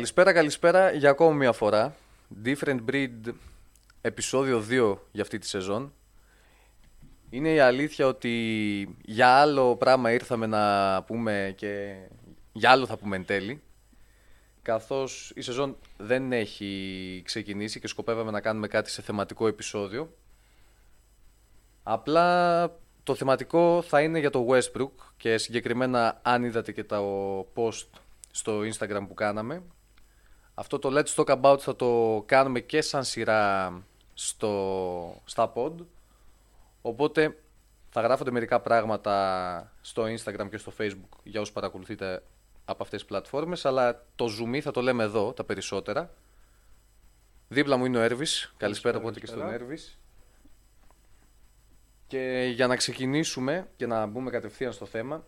Καλησπέρα, καλησπέρα για ακόμα μια φορά. Different Breed επεισόδιο 2 για αυτή τη σεζόν. Είναι η αλήθεια ότι για άλλο πράγμα ήρθαμε να πούμε και για άλλο θα πούμε εν τέλει. Καθώς η σεζόν δεν έχει ξεκινήσει και σκοπεύαμε να κάνουμε κάτι σε θεματικό επεισόδιο. Απλά το θεματικό θα είναι για το Westbrook και συγκεκριμένα αν είδατε και τα post στο Instagram που κάναμε. Αυτό το Let's Talk About θα το κάνουμε και σαν σειρά στο, στα pod. Οπότε θα γράφονται μερικά πράγματα στο Instagram και στο Facebook για όσους παρακολουθείτε από αυτές τις πλατφόρμες, αλλά το zoom θα το λέμε εδώ τα περισσότερα. Δίπλα μου είναι ο Έρβης. Καλησπέρα από και στον Έρβης. Και για να ξεκινήσουμε και να μπούμε κατευθείαν στο θέμα,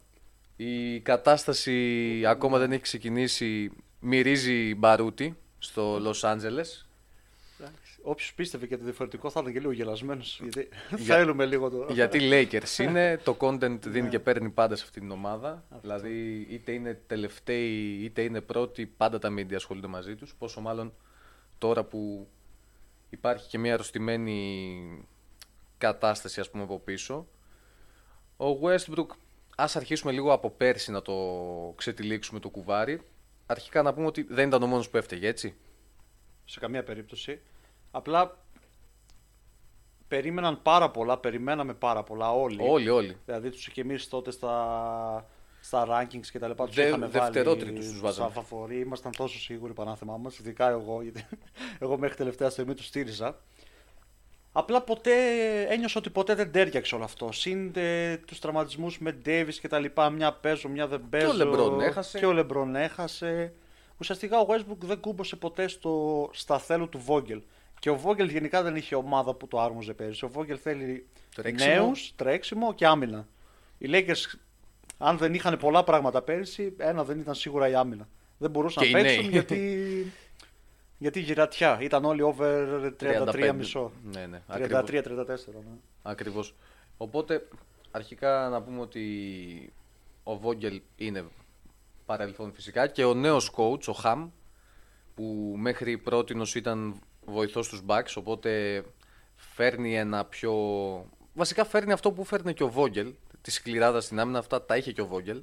η κατάσταση ακόμα δεν έχει ξεκινήσει, μυρίζει μπαρούτι στο Λος Άντζελες. Όποιος πίστευε και το διαφορετικό θα ήταν και λίγο γελασμένος. Γιατί Για... θέλουμε λίγο το. Γιατί Lakers είναι, το content δίνει και παίρνει πάντα σε αυτήν την ομάδα. Δηλαδή είτε είναι τελευταίοι είτε είναι πρώτοι, πάντα τα media ασχολούνται μαζί τους. Πόσο μάλλον τώρα που υπάρχει και μια αρρωστημένη κατάσταση ας πούμε από πίσω. Ο Westbrook, ας αρχίσουμε λίγο από πέρσι να το ξετυλίξουμε το κουβάρι. Αρχικά να πούμε ότι δεν ήταν ο μόνος που έφταιγε, έτσι. Σε καμία περίπτωση. Απλά περίμεναν πάρα πολλά, περιμέναμε πάρα πολλά όλοι. Όλοι, όλοι. Δηλαδή τους και εμείς τότε στα, στα rankings και τα λοιπά τους Δε, είχαμε βάλει τους βάζαμε. σαν φαφορή. Ήμασταν τόσο σίγουροι πανάθεμά μας, ειδικά εγώ, γιατί εγώ μέχρι τελευταία στιγμή τους στήριζα. Απλά ποτέ ένιωσα ότι ποτέ δεν τέριαξε όλο αυτό. Σύντε τους τραυματισμούς με Ντέβις και τα λοιπά. Μια παίζω, μια δεν παίζω. Και ο Λεμπρόν έχασε. Και ο Λεμπρόν έχασε. Ουσιαστικά ο Westbrook δεν κούμπωσε ποτέ στο, στα θέλω του Vogel. Και ο Vogel γενικά δεν είχε ομάδα που το άρμοζε πέρυσι. Ο Vogel θέλει νέους, τρέξιμο και άμυνα. Οι Lakers, αν δεν είχαν πολλά πράγματα πέρυσι, ένα δεν ήταν σίγουρα η άμυνα. Δεν μπορούσαν να παίξουν γιατί γιατί γυρατιά. Ήταν όλοι over 33 μισό. Ναι, ναι. 33-34. Ναι. Ακριβώς. Οπότε, αρχικά να πούμε ότι ο Βόγγελ είναι παρελθόν φυσικά και ο νέος coach, ο Χαμ, που μέχρι πρότινος ήταν βοηθός στους Bucks, οπότε φέρνει ένα πιο... Βασικά φέρνει αυτό που φέρνει και ο Βόγγελ, τη σκληράδα στην άμυνα, αυτά τα είχε και ο Βόγγελ.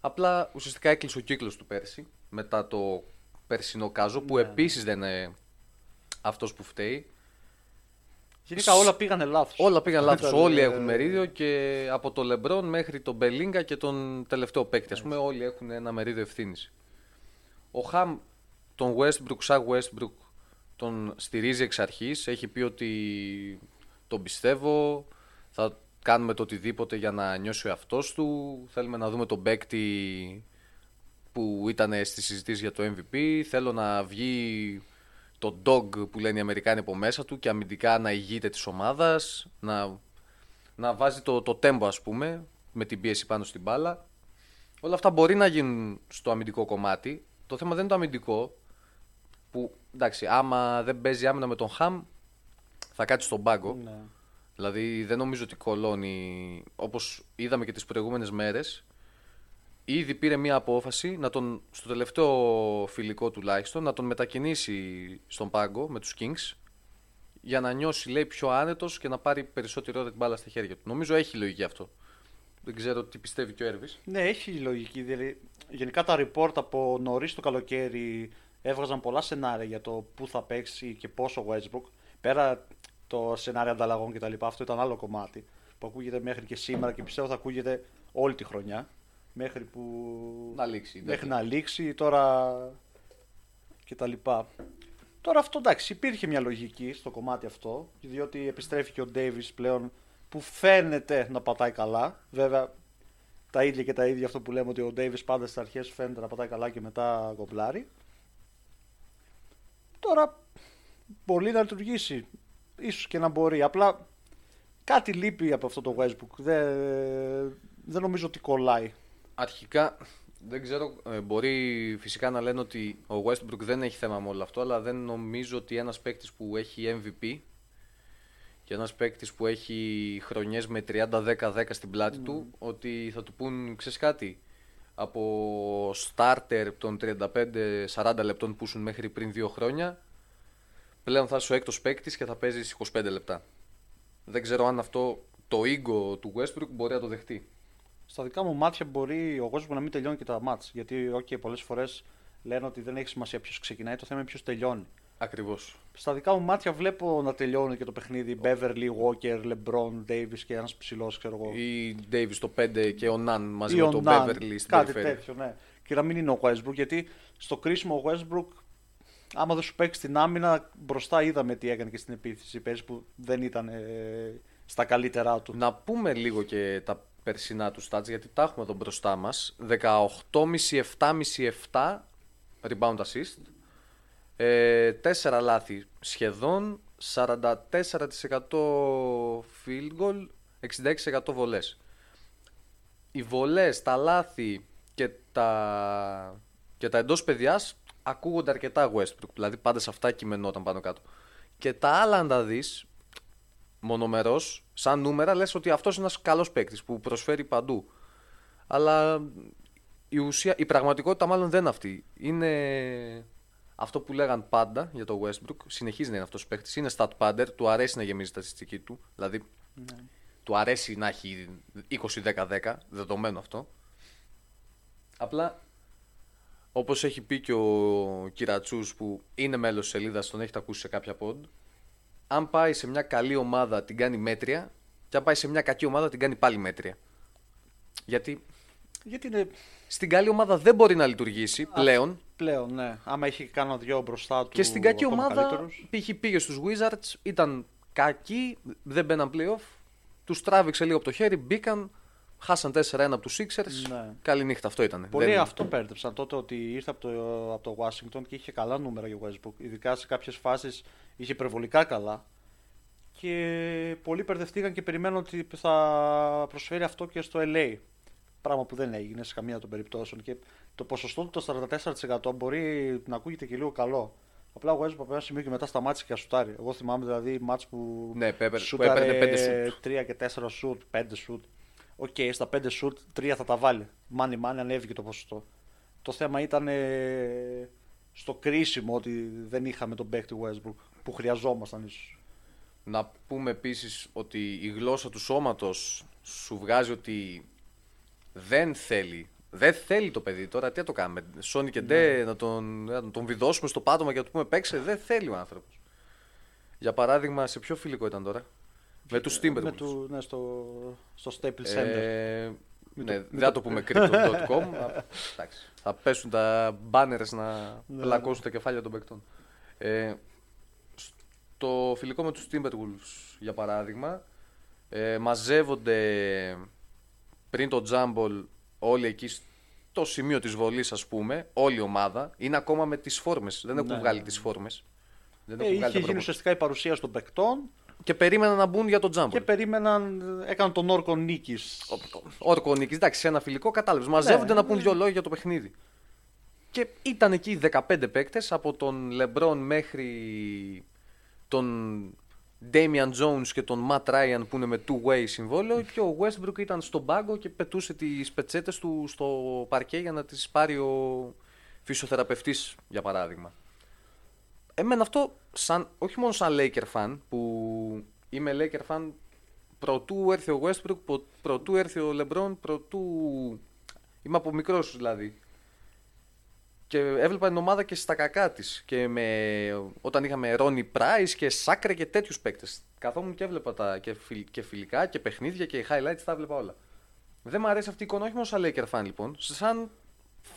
Απλά ουσιαστικά έκλεισε ο κύκλος του πέρσι, μετά το περσινό Κάζο, που ναι. επίσης δεν είναι αυτός που φταίει. Γενικά όλα πήγανε λάθος. Όλα πήγαν λάθος. όλοι έχουν μερίδιο και από το Λεμπρόν μέχρι τον Μπελίνκα και τον τελευταίο παίκτη. Α πούμε, όλοι έχουν ένα μερίδιο ευθύνης. Ο Χαμ τον Westbrook, σαν Westbrook, τον στηρίζει εξ αρχής. Έχει πει ότι τον πιστεύω. Θα κάνουμε το οτιδήποτε για να νιώσει ο εαυτός του. Θέλουμε να δούμε τον παίκτη που ήταν στη συζήτηση για το MVP. Θέλω να βγει το dog που λένε οι Αμερικάνοι από μέσα του και αμυντικά να ηγείται της ομάδας, να, να βάζει το, το tempo ας πούμε, με την πίεση πάνω στην μπάλα. Όλα αυτά μπορεί να γίνουν στο αμυντικό κομμάτι. Το θέμα δεν είναι το αμυντικό, που εντάξει, άμα δεν παίζει άμυνα με τον Χαμ, θα κάτσει στον πάγκο. Ναι. Δηλαδή δεν νομίζω ότι κολώνει, όπως είδαμε και τις προηγούμενες μέρες, ήδη πήρε μια απόφαση να τον, στο τελευταίο φιλικό τουλάχιστον να τον μετακινήσει στον πάγκο με τους Kings για να νιώσει λέει πιο άνετος και να πάρει περισσότερη ώρα την μπάλα στα χέρια του. Νομίζω έχει λογική αυτό. Δεν ξέρω τι πιστεύει και ο Έρβης. Ναι, έχει λογική. Δηλαδή, γενικά τα report από νωρίς το καλοκαίρι έβγαζαν πολλά σενάρια για το πού θα παίξει και πόσο ο Westbrook. Πέρα το σενάριο ανταλλαγών κτλ. Αυτό ήταν άλλο κομμάτι που ακούγεται μέχρι και σήμερα και πιστεύω θα ακούγεται όλη τη χρονιά μέχρι που. Να λήξει. Μέχρι να λήξει τώρα. και τα λοιπά. Τώρα αυτό εντάξει, υπήρχε μια λογική στο κομμάτι αυτό, διότι επιστρέφει και ο Ντέιβις πλέον που φαίνεται να πατάει καλά. Βέβαια, τα ίδια και τα ίδια αυτό που λέμε ότι ο Ντέιβις πάντα στις αρχές φαίνεται να πατάει καλά και μετά κομπλάρει. Τώρα μπορεί να λειτουργήσει. Ίσως και να μπορεί. Απλά κάτι λείπει από αυτό το Westbrook. Δεν, δεν νομίζω ότι κολλάει αρχικά δεν ξέρω, ε, μπορεί φυσικά να λένε ότι ο Westbrook δεν έχει θέμα με όλο αυτό, αλλά δεν νομίζω ότι ένας παίκτης που έχει MVP και ένας παίκτης που έχει χρονιές με 30-10-10 στην πλάτη του, ναι. ότι θα του πούν, ξέρεις κάτι, από starter των 35-40 λεπτών που ήσουν μέχρι πριν δύο χρόνια, πλέον θα είσαι ο έκτος παίκτης και θα παίζεις 25 λεπτά. Δεν ξέρω αν αυτό το ego του Westbrook μπορεί να το δεχτεί. Στα δικά μου μάτια μπορεί ο Westbrook να μην τελειώνει και τα μάτς. Γιατί, OK, πολλές φορές λένε ότι δεν έχει σημασία ποιος ξεκινάει, το θέμα είναι ποιος τελειώνει. Ακριβώς. Στα δικά μου μάτια βλέπω να τελειώνει και το παιχνίδι. Beverly, Walker, LeBron, Davis και ένας ψηλός, ξέρω εγώ. Ή Davis το 5 και ο Nan μαζί Ή με ο τον Nunn, Beverly στην Κάτι περιφέρεια. τέτοιο, ναι. Και να μην είναι ο Westbrook, γιατί στο κρίσιμο ο Westbrook, άμα δεν σου παίξει την άμυνα, μπροστά είδαμε τι έκανε και στην επίθεση. Παίζει που δεν ήταν ε, στα καλύτερά του. Να πούμε λίγο και τα περσινά του stats γιατί τα έχουμε εδώ μπροστά μας. 18,5, 7,5, 7 rebound assist. Ε, 4 λάθη σχεδόν. 44% field goal, 66% βολές. Οι βολές, τα λάθη και τα, και τα εντός παιδιάς ακούγονται αρκετά Westbrook. Δηλαδή πάντα σε αυτά κειμενόταν πάνω κάτω. Και τα άλλα αν τα δεις, μονομερός, σαν νούμερα, λες ότι αυτός είναι ένας καλός παίκτης που προσφέρει παντού. Αλλά η, ουσία, η πραγματικότητα μάλλον δεν είναι αυτή. Είναι αυτό που λέγαν πάντα για το Westbrook. Συνεχίζει να είναι αυτός ο παίκτης. Είναι stat padder, του αρέσει να γεμίζει τα στατιστική του. Δηλαδή, του αρέσει να έχει 20-10-10, δεδομένο αυτό. Απλά, όπως έχει πει και ο Κυρατσούς που είναι μέλος της σελίδας, τον έχετε ακούσει σε κάποια pod, αν πάει σε μια καλή ομάδα την κάνει μέτρια και αν πάει σε μια κακή ομάδα την κάνει πάλι μέτρια. Γιατί Γιατί είναι στην καλή ομάδα δεν μπορεί να λειτουργήσει πλέον πλέον, ναι. Άμα έχει κάνα δυο μπροστά του. και στην κακή ακόμα ομάδα καλύτερους. π.χ. πήγε στους Wizards, ήταν κακοί, δεν μπαίναν playoff, τους τράβηξε λίγο από το χέρι, μπήκαν, χάσαν 4-1 από τους Sixers, Ναι. καλή νύχτα, αυτό ήταν. Πολλοί Δεν- αυτό πέρδεψαν τότε ότι ήρθε από το, από το Washington και είχε καλά νούμερα για Westbrook. Ειδικά σε κάποιες φάσεις είχε υπερβολικά καλά. Και πολλοί μπερδευτήκαν και περιμένουν ότι θα προσφέρει αυτό και στο LA. Πράγμα που δεν έγινε σε καμία των περιπτώσεων. Και το ποσοστό του το 44% μπορεί να ακούγεται και λίγο καλό. Απλά ο Westbrook από ένα σημείο και μετά σταμάτησε και να σουτάρει. Εγώ θυμάμαι δηλαδή ματς που Ναι, που έπαιρνε- που σούταρε έπαιρνε πέντε σουτ. 3 και 4 σουτ, 5 σουτ. Οκ, στα 5 σουτ, 3 θα τα βάλει. Μάνι μάνι ανέβηκε το ποσοστό. Το θέμα ήταν ε, στο κρίσιμο ότι δεν είχαμε τον παίκτη Westbrook που χρειαζόμασταν ίσως. Να πούμε επίσης ότι η γλώσσα του σώματος σου βγάζει ότι δεν θέλει. Δεν θέλει το παιδί τώρα, τι να το κάνουμε. Σόνι και Ντε, να τον, να τον βιδώσουμε στο πάτωμα και να του πούμε παίξε. Δεν θέλει ο άνθρωπος. Για παράδειγμα, σε ποιο φιλικό ήταν τώρα; Με τους Timberwolves. Με του, ναι, στο, στο Staples Center. Ε, ναι, δεν θα το πούμε crypto.com. Α, εντάξει, θα πέσουν τα banners να πλακώσουν τα κεφάλια των παικτών. Ε, στο φιλικό με τους Timberwolves, για παράδειγμα, ε, μαζεύονται πριν το Jumble όλοι εκεί στο σημείο της βολής, ας πούμε, όλη η ομάδα. Είναι ακόμα με τις φόρμες, δεν έχουν Ναι, βγάλει ναι, τις φόρμες. Δεν Ε, έχουν βγάλει είχε τα γίνει προπονήσεις. ουσιαστικά η παρουσία των παικτών Και περίμεναν να μπουν για το Jumble. και περίμεναν, έκαναν τον όρκο νίκης. Όρκο νίκης, εντάξει, σε ένα φιλικό κατάλαβες. Μαζεύονται Ναι, να πούν δύο λόγια για το παιχνίδι. Και ήταν εκεί 15 παίκτες από τον Λεμπρόν μέχρι τον Damian Jones και τον Matt Ryan που είναι με two-way συμβόλαιο και ο Westbrook ήταν στον πάγκο και πετούσε τις πετσέτες του στο παρκέ για να τις πάρει ο φυσιοθεραπευτής για παράδειγμα. Εμένα αυτό, σαν, όχι μόνο σαν Laker fan, που είμαι Laker fan προτού έρθει ο Westbrook, προ- προτού έρθει ο LeBron, προτού... Είμαι από μικρός δηλαδή. Και έβλεπα την ομάδα και στα κακά της. Και με... όταν είχαμε Ρόνι Price και Σάκρε και τέτοιους παίκτες. Καθόμουν και έβλεπα τα και, φιλ... και φιλικά και παιχνίδια και highlights, τα έβλεπα όλα. Δεν μου αρέσει αυτή η εικόνα, όχι μόνο σαν Laker fan λοιπόν, σαν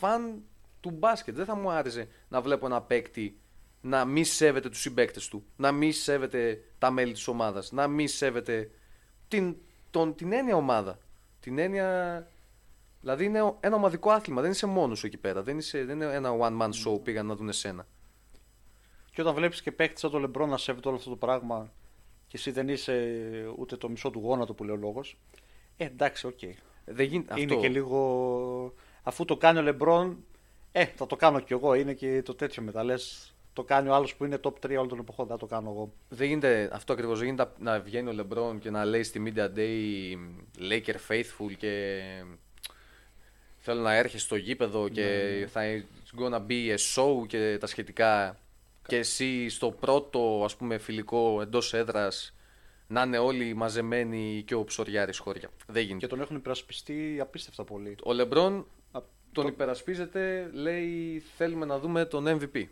fan του μπάσκετ. Δεν θα μου άρεσε να βλέπω ένα παίκτη να μη σέβεται τους συμπαίκτες του, να μη σέβεται τα μέλη της ομάδας, να μη σέβεται την, τον, την έννοια ομάδα. Την έννοια. Δηλαδή είναι ένα ομαδικό άθλημα, δεν είσαι μόνος σου εκεί πέρα. Δεν, είσαι, δεν είναι ένα one man show πήγαν να δουν εσένα. Και όταν βλέπεις και παίκτη σαν τον Λεμπρό να σέβεται όλο αυτό το πράγμα και εσύ δεν είσαι ούτε το μισό του γόνατου που λέει ο λόγος. Ε, εντάξει, οκ. Δεν γίνει, Είναι αυτό, και λίγο. Αφού το κάνει ο Λεμπρόν, ε, θα το κάνω κι εγώ. Είναι και το τέτοιο μετά. Λες, το κάνει ο άλλος που είναι top 3 όλων των εποχών. Δεν θα το κάνω εγώ. δεν γίνεται αυτό ακριβώς. Δεν γίνεται να βγαίνει ο Λεμπρόν και να λέει στη Media Day Laker Faithful και θέλω να έρχεσαι στο γήπεδο και Ναι, θα it's gonna be a show και τα σχετικά. Και εσύ στο πρώτο ας πούμε φιλικό εντός έδρας να είναι όλοι μαζεμένοι και ο Ψωριάρης χώρια. Δεν γίνεται. Και τον έχουν υπερασπιστεί απίστευτα πολύ. Ο Λεμπρόν Α, τον το- υπερασπίζεται, λέει θέλουμε να δούμε τον MVP.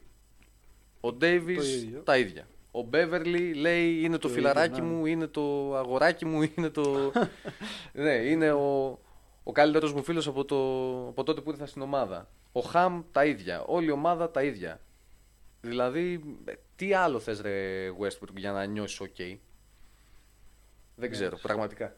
Ο Ντέιβις ίδιο. τα ίδια. Ο Μπέβερλι λέει είναι το, Το φιλαράκι ίδιο, ναι. μου, είναι το αγοράκι μου, είναι το... ναι, είναι ο, ο καλύτερος μου φίλος από, το, από τότε που ήρθα στην ομάδα. Ο Χαμ τα ίδια, όλη η ομάδα τα ίδια. Δηλαδή, ε, τι άλλο θες ρε Westbrook για να νιώσεις ok; Δεν ξέρω, πραγματικά.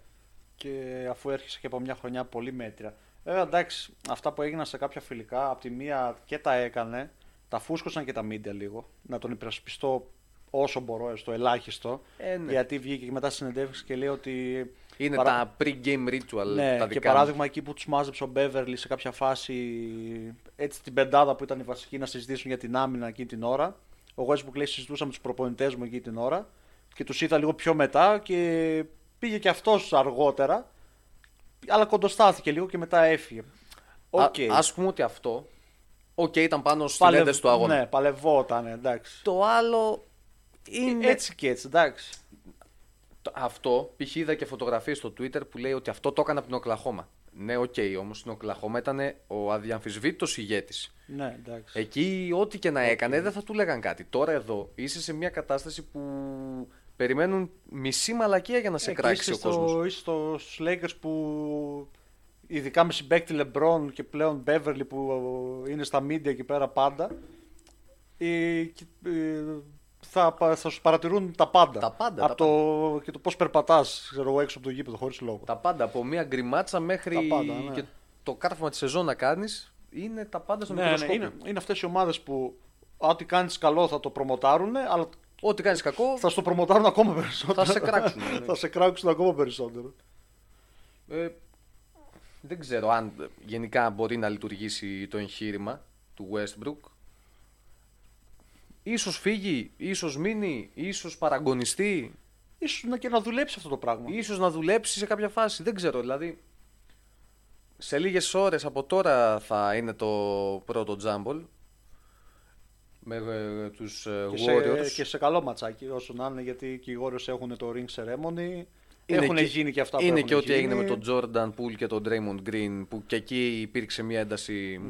Και αφού έρχεσαι και από μια χρονιά πολύ μέτρια. Βέβαια εντάξει, αυτά που έγιναν σε κάποια φιλικά, από τη μία και τα έκανε, τα φούσκωσαν και τα μίντια λίγο. Να τον υπερασπιστώ όσο μπορώ, στο ελάχιστο. Ε, ναι. Γιατί βγήκε και μετά στη συνεντεύξη και λέει ότι. Είναι παρά- τα pre-game ritual Ναι, τα και δικά μου. παράδειγμα εκεί που τους μάζεψε ο Μπέβερλι σε κάποια φάση, έτσι την πεντάδα που ήταν η βασική να συζητήσουν για την άμυνα εκείνη την ώρα. Ο Westbrook λέει συζητούσα με τους προπονητές μου εκείνη την ώρα και τους είδα λίγο πιο μετά και πήγε και αυτός αργότερα. Αλλά κοντοστάθηκε λίγο και μετά έφυγε. Οκ. Α ας πούμε ότι αυτό, οκ, ήταν πάνω στην Παλευ- ένταση του αγώνα. Ναι, παλευόταν, εντάξει. Το άλλο είναι... Έτσι και έτσι, εντάξει. Το- Αυτό, π.χ. είδα και φωτογραφίες στο Twitter που λέει ότι αυτό το έκανε από την Οκλαχώμα. Ναι, οκ, όμως στην Οκλαχώμα ήταν ο αδιαμφισβήτητος ηγέτης. Ναι, εντάξει. Εκεί ό,τι και να έκανε δεν θα του λέγαν κάτι. Τώρα εδώ είσαι σε μια κατάσταση που περιμένουν μισή μαλακία για να σε Ε, και κράξει είσαι ο κόσμος. στο, είσαι στους Lakers που ειδικά με συμπέκτη LeBron και πλέον Beverly που είναι στα media εκεί πέρα πάντα ε, και, ε, θα, πα- θα σου παρατηρούν τα πάντα. Τα πάντα, Από τα το, και το πώς περπατάς ξέρω, εγώ, έξω από το γήπεδο χωρίς λόγο. Τα πάντα, από μια γκριμάτσα μέχρι Τα πάντα, ναι. και το κάρφωμα τη σεζόν να κάνεις, είναι τα πάντα στο ναι, ναι, μικροσκόπιο. είναι, είναι αυτές οι ομάδες που ό,τι κάνεις καλό θα το προμοτάρουν αλλά Ό,τι κάνεις κακό, θα στο προμοτάρουν ακόμα περισσότερο. θα σε κράξουν. ναι. θα σε κράξουν ακόμα περισσότερο. Ε, δεν ξέρω αν γενικά μπορεί να λειτουργήσει το εγχείρημα του Westbrook. Ίσως φύγει, ίσως μείνει, ίσως παραγωνιστεί, Ίσως να και να δουλέψει αυτό το πράγμα. ίσως να δουλέψει σε κάποια φάση. Δεν ξέρω, δηλαδή σε λίγες ώρες από τώρα θα είναι το πρώτο τζάμπολ με ε, τους ε, Και Warriors. σε, και σε καλό ματσάκι όσο να είναι γιατί και οι Warriors έχουν το ring ceremony. Είναι έχουν και- γίνει και αυτά που Είναι έχουν και ό,τι γίνει. έγινε με τον Jordan Poole και τον Draymond Green που και εκεί υπήρξε μια ένταση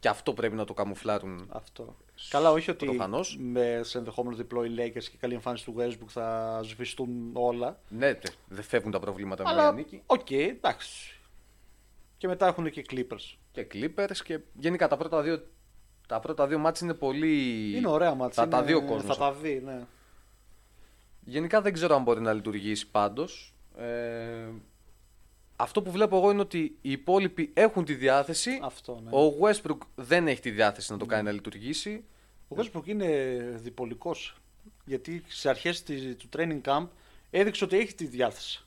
και αυτό πρέπει να το καμουφλάρουν. Αυτό. Καλά, όχι ότι Προφανώς. με σε ενδεχόμενο διπλό οι Lakers και καλή εμφάνιση του Westbrook θα σβηστούν όλα. Ναι, τε, δεν φεύγουν τα προβλήματα με μια Αλλά νίκη. οκ, εντάξει. Και μετά έχουν και Clippers. Και Clippers και γενικά τα πρώτα δύο, τα πρώτα δύο μάτς είναι πολύ... Είναι ωραία μάτσα. Θα τα είναι- δει ο κόσμος. Θα τα δει, ναι. Γενικά δεν ξέρω αν μπορεί να λειτουργήσει πάντως. Ε, αυτό που βλέπω εγώ είναι ότι οι υπόλοιποι έχουν τη διάθεση. Αυτό, ναι. Ο Westbrook δεν έχει τη διάθεση να το κάνει να λιουργήσει. Ο Westbrook είναι διπολικός. Γιατί σε αρχές της- του training camp έδειξε ότι έχει τη διάθεση.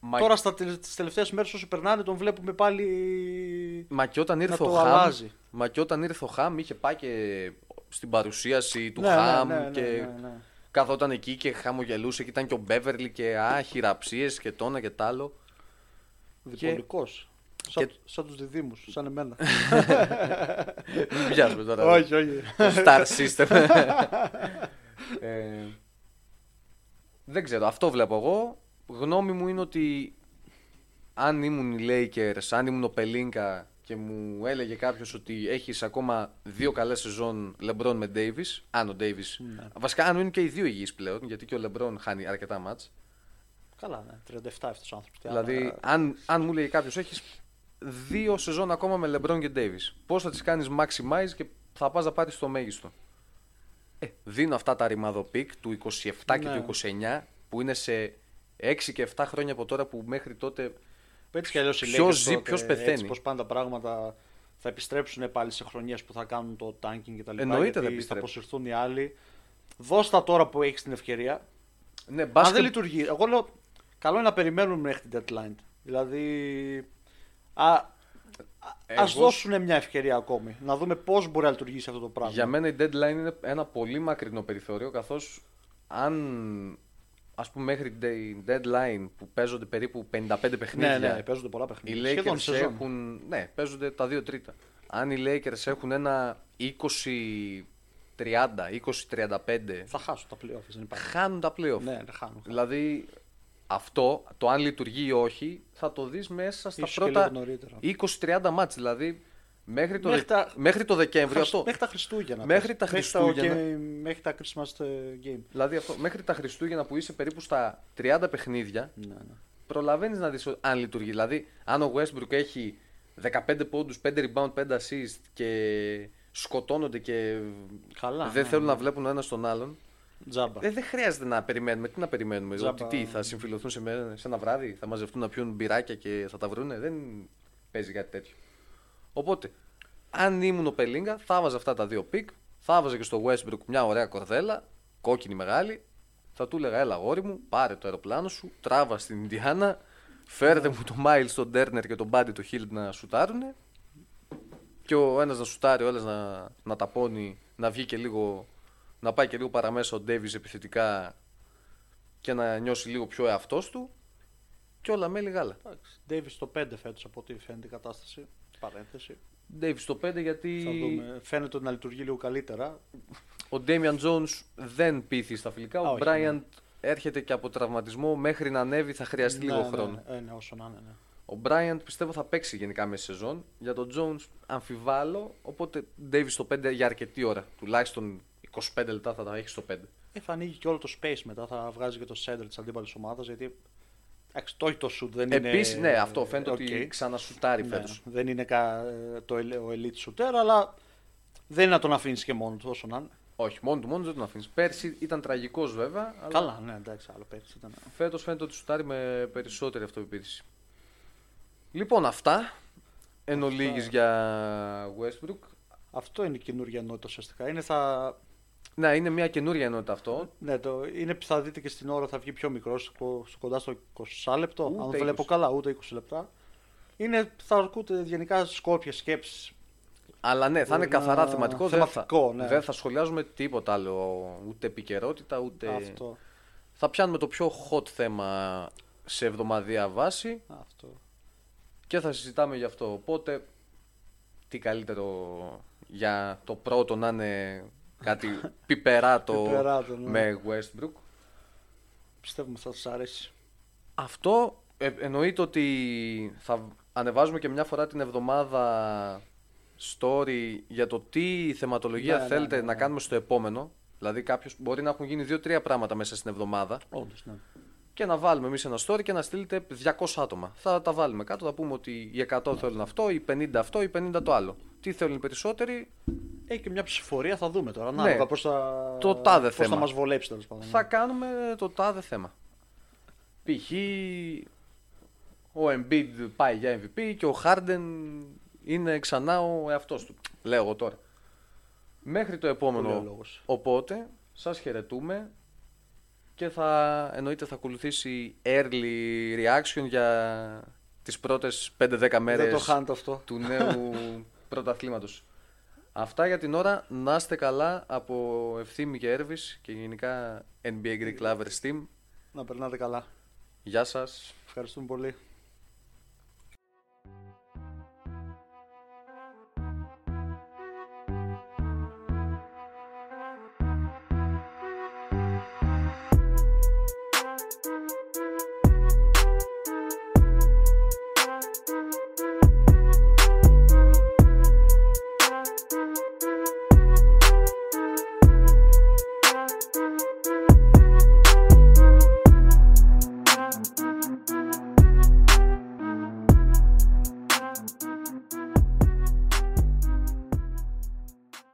Μα, Τώρα στα, τελε- τις τελευταίες μέρες όσο περνάνε τον βλέπουμε πάλι μα και όταν ήρθε να ο το Χαμ, αλλάζει. μα και όταν ήρθε ο Χαμ είχε πάει και στην παρουσίαση του Ναι, ναι, Χαμ ναι, ναι, και ναι, ναι. καθόταν εκεί και χαμογελούσε και ήταν και ο Μπέβερλι και α, χειραψίες και τόνα και τ' άλλο. Διπολικός. Σαν, και- σαν τους διδήμους, σαν εμένα. Μην πιάσουμε τώρα. όχι, όχι. το Star System. ε, δεν ξέρω, αυτό βλέπω εγώ. Γνώμη μου είναι ότι αν ήμουν οι Lakers, αν ήμουν ο Πελίνκα και μου έλεγε κάποιος ότι έχεις ακόμα δύο καλές σεζόν LeBron με Davis, αν ο Davis, Ναι. βασικά αν είναι και οι δύο υγιείς πλέον, γιατί και ο LeBron χάνει αρκετά μάτς. Καλά, ναι. 37 αυτός ο άνθρωπος. τι Δηλαδή, άλλο, αν, αν μου λέει κάποιος, έχεις δύο σεζόν ακόμα με LeBron και Davis. Πώς θα τις κάνεις maximize και θα πας να πάρει το μέγιστο; Ε, δίνω αυτά τα ρημαδο pick του 27 και Ναι. του 29 που είναι σε 6 και 7 χρόνια από τώρα που μέχρι τότε. Έτσι κι αλλιώς οι Ποιος Lakers ζει, τότε, ποιος πεθαίνει. Έτσι πως πάνε τα πράγματα θα επιστρέψουν πάλι σε χρονιές που θα κάνουν το tanking κτλ. Εννοείται θα γιατί θα επιστρέψουν. αποσυρθούν οι άλλοι. Δώσ' τα τώρα που έχεις την ευκαιρία. Ναι, Αν μπάσκετ, δεν λειτουργεί, εγώ λέω καλό είναι να περιμένουμε μέχρι την deadline. Δηλαδή, α, ας Εγώ- δώσουν μια ευκαιρία ακόμη. Να δούμε πώς μπορεί να λειτουργήσει αυτό το πράγμα. για μένα η deadline είναι ένα πολύ μακρινό περιθώριο καθώς αν ας πούμε μέχρι the deadline που παίζονται περίπου 55 παιχνίδια. Ναι, ναι, παίζονται πολλά Οι παιχνίδια. Σχεδόν Lakers σεζόν. έχουν. Ναι, παίζονται τα δύο τρίτα. Αν οι Lakers έχουν ένα 20-30, 20-35, Θα χάσουν τα playoffs, δεν υπάρχει. χάνουν τα playoff. Ναι, ναι, χάνουν. Δηλαδή αυτό, το αν λειτουργεί ή όχι, θα το δεις μέσα στα Ίσως και πρώτα λίγο νωρίτερα. 20-30 μάτς. Δηλαδή μέχρι το, Μέχρι Δε- τα- μέχρι το Δεκέμβριο Χριστ- αυτό. Μέχρι τα Χριστούγεννα. Μέχρι πες. τα Χριστούγεννα. και- Μέχρι τα Christmas ε, game. Δηλαδή αυτό, μέχρι τα Χριστούγεννα που είσαι περίπου στα 30 παιχνίδια, Ναι, ναι. προλαβαίνεις να δεις αν λειτουργεί. Δηλαδή, αν ο Westbrook έχει 15 πόντους, 5 rebound, 5 assist και σκοτώνονται και Καλά, δεν ναι, θέλουν ναι. να βλέπουν ο ένας τον άλλον. Τζάμπα. Ε, δεν χρειάζεται να περιμένουμε. Τι να περιμένουμε, Τζάμπα. ότι τι, θα συμφιλιωθούν σε, με- σε ένα βράδυ, θα μαζευτούν να πιούν μπυράκια και θα τα βρούνε. Δεν παίζει κάτι τέτοιο. Οπότε, αν ήμουν ο Πελίνκα, θα βάζα αυτά τα δύο pick, θα βάζα και στο Westbrook μια ωραία κορδέλα, κόκκινη μεγάλη. Θα του έλεγα, έλα αγόρι μου, πάρε το αεροπλάνο σου, τράβα στην Ινδιάνα, φέρε μου το Miles, τον Turner και τον Buddy το Hield να σουτάρουνε. Και ο ένας να σουτάρει, ο άλλος να, να ταπώνει, να βγει και λίγο, να πάει και λίγο παραμέσα ο Ντέβις επιθετικά και να νιώσει λίγο πιο εαυτός του. Και όλα μέλη γάλα. Ντέιβι στο 5 φέτος από ό,τι φαίνεται η κατάσταση. Παρένθεση. Ντέβις στο 5 γιατί Θα δούμε. Φαίνεται ότι να λειτουργεί λίγο καλύτερα. ο Ντέμιαν Jones δεν πείθει στα φιλικά. Α, ο όχι, Μπράιαντ έρχεται και από τραυματισμό μέχρι να ανέβει θα χρειαστεί λίγο Ναι, χρόνο. Ναι, ναι, ναι, όσο να είναι. Ναι. Ο Μπράιαντ πιστεύω θα παίξει γενικά μέσα σεζόν. Για τον Jones αμφιβάλλω. Οπότε Ντέβις στο 5 για αρκετή ώρα. Τουλάχιστον 25 λεπτά θα τα έχεις στο 5. Ε, θα ανοίγει και όλο το space μετά. Θα βγάζει και το center της αντίπαλης ομάδας. Γιατί. Εντάξει, το έχει το shoot, δεν είναι. Επίσης, ναι, αυτό φαίνεται Οκ. ότι ξανασουτάρει Ναι, φέτος. δεν είναι κα... το, ελ- ο elite shooter, αλλά δεν είναι να τον αφήνεις και μόνο του όσο να είναι. Όχι, μόνο του μόνο δεν τον αφήνεις. Πέρσι ήταν τραγικός βέβαια. Αλλά Καλά, ναι, εντάξει, άλλο πέρυσι ήταν. Φέτος φαίνεται ότι σουτάρει με περισσότερη αυτοπεποίθηση. Λοιπόν, αυτά εν Αυτά. ολίγοις για Westbrook. Αυτό είναι η καινούργια ενότητα ουσιαστικά. Είναι, θα... Ναι, είναι μια καινούρια ενότητα αυτό. ναι, το... είναι θα δείτε και στην ώρα θα βγει πιο μικρό, στο- στο κοντά στο 20 λεπτό. Ούτε αν 20. βλέπω καλά, ούτε 20 λεπτά. Είναι, θα ακούτε γενικά σκόπια σκέψεις. Αλλά ναι, θα είναι Μπορεί να- καθαρά θεματικό. Δεν θα, θεματικό, ναι. δεν θα σχολιάζουμε τίποτα άλλο. Ούτε επικαιρότητα, ούτε. Αυτό. Θα πιάνουμε το πιο hot θέμα σε εβδομαδία βάση αυτό. και θα συζητάμε γι' αυτό. Οπότε, τι καλύτερο για το πρώτο να είναι κάτι πιπεράτο Πιπεράτο, ναι. με Westbrook. Πιστεύουμε θα σα αρέσει. Αυτό ε, εννοείται ότι θα ανεβάζουμε και μια φορά την εβδομάδα story για το τι θεματολογία Ναι, ναι, θέλετε ναι, ναι. να κάνουμε στο επόμενο. Δηλαδή κάποιος μπορεί να έχουν γίνει δύο-τρία πράγματα μέσα στην εβδομάδα Όντως, ναι. και να βάλουμε εμείς ένα story και να στείλετε 200 άτομα. Θα τα βάλουμε κάτω, θα πούμε ότι οι 100 θέλουν αυτό, οι 50 αυτό, οι 50 το άλλο. Τι θέλουν οι περισσότεροι, Έχει και μια ψηφορία, θα δούμε τώρα. Ναι. Ανάλογα πώς θα, Το τάδε πώς θα θέμα. μας βολέψει τέλος πάντων. θα κάνουμε το τάδε θέμα. Π.χ. ο Embiid πάει για MVP και ο Harden είναι ξανά ο εαυτός του. Λέω εγώ τώρα. Μέχρι το Πολύ ο επόμενο. λόγος. Οπότε, σας χαιρετούμε και θα εννοείται θα ακολουθήσει early reaction για τις πρώτες 5-10 Δεν μέρες το χάνετε αυτό. του νέου πρωταθλήματος. Αυτά για την ώρα. Να είστε καλά από Ευθύμη και Έρβης και γενικά NBA Greek Lovers Team. Να περνάτε καλά. Γεια σας. Ευχαριστούμε πολύ.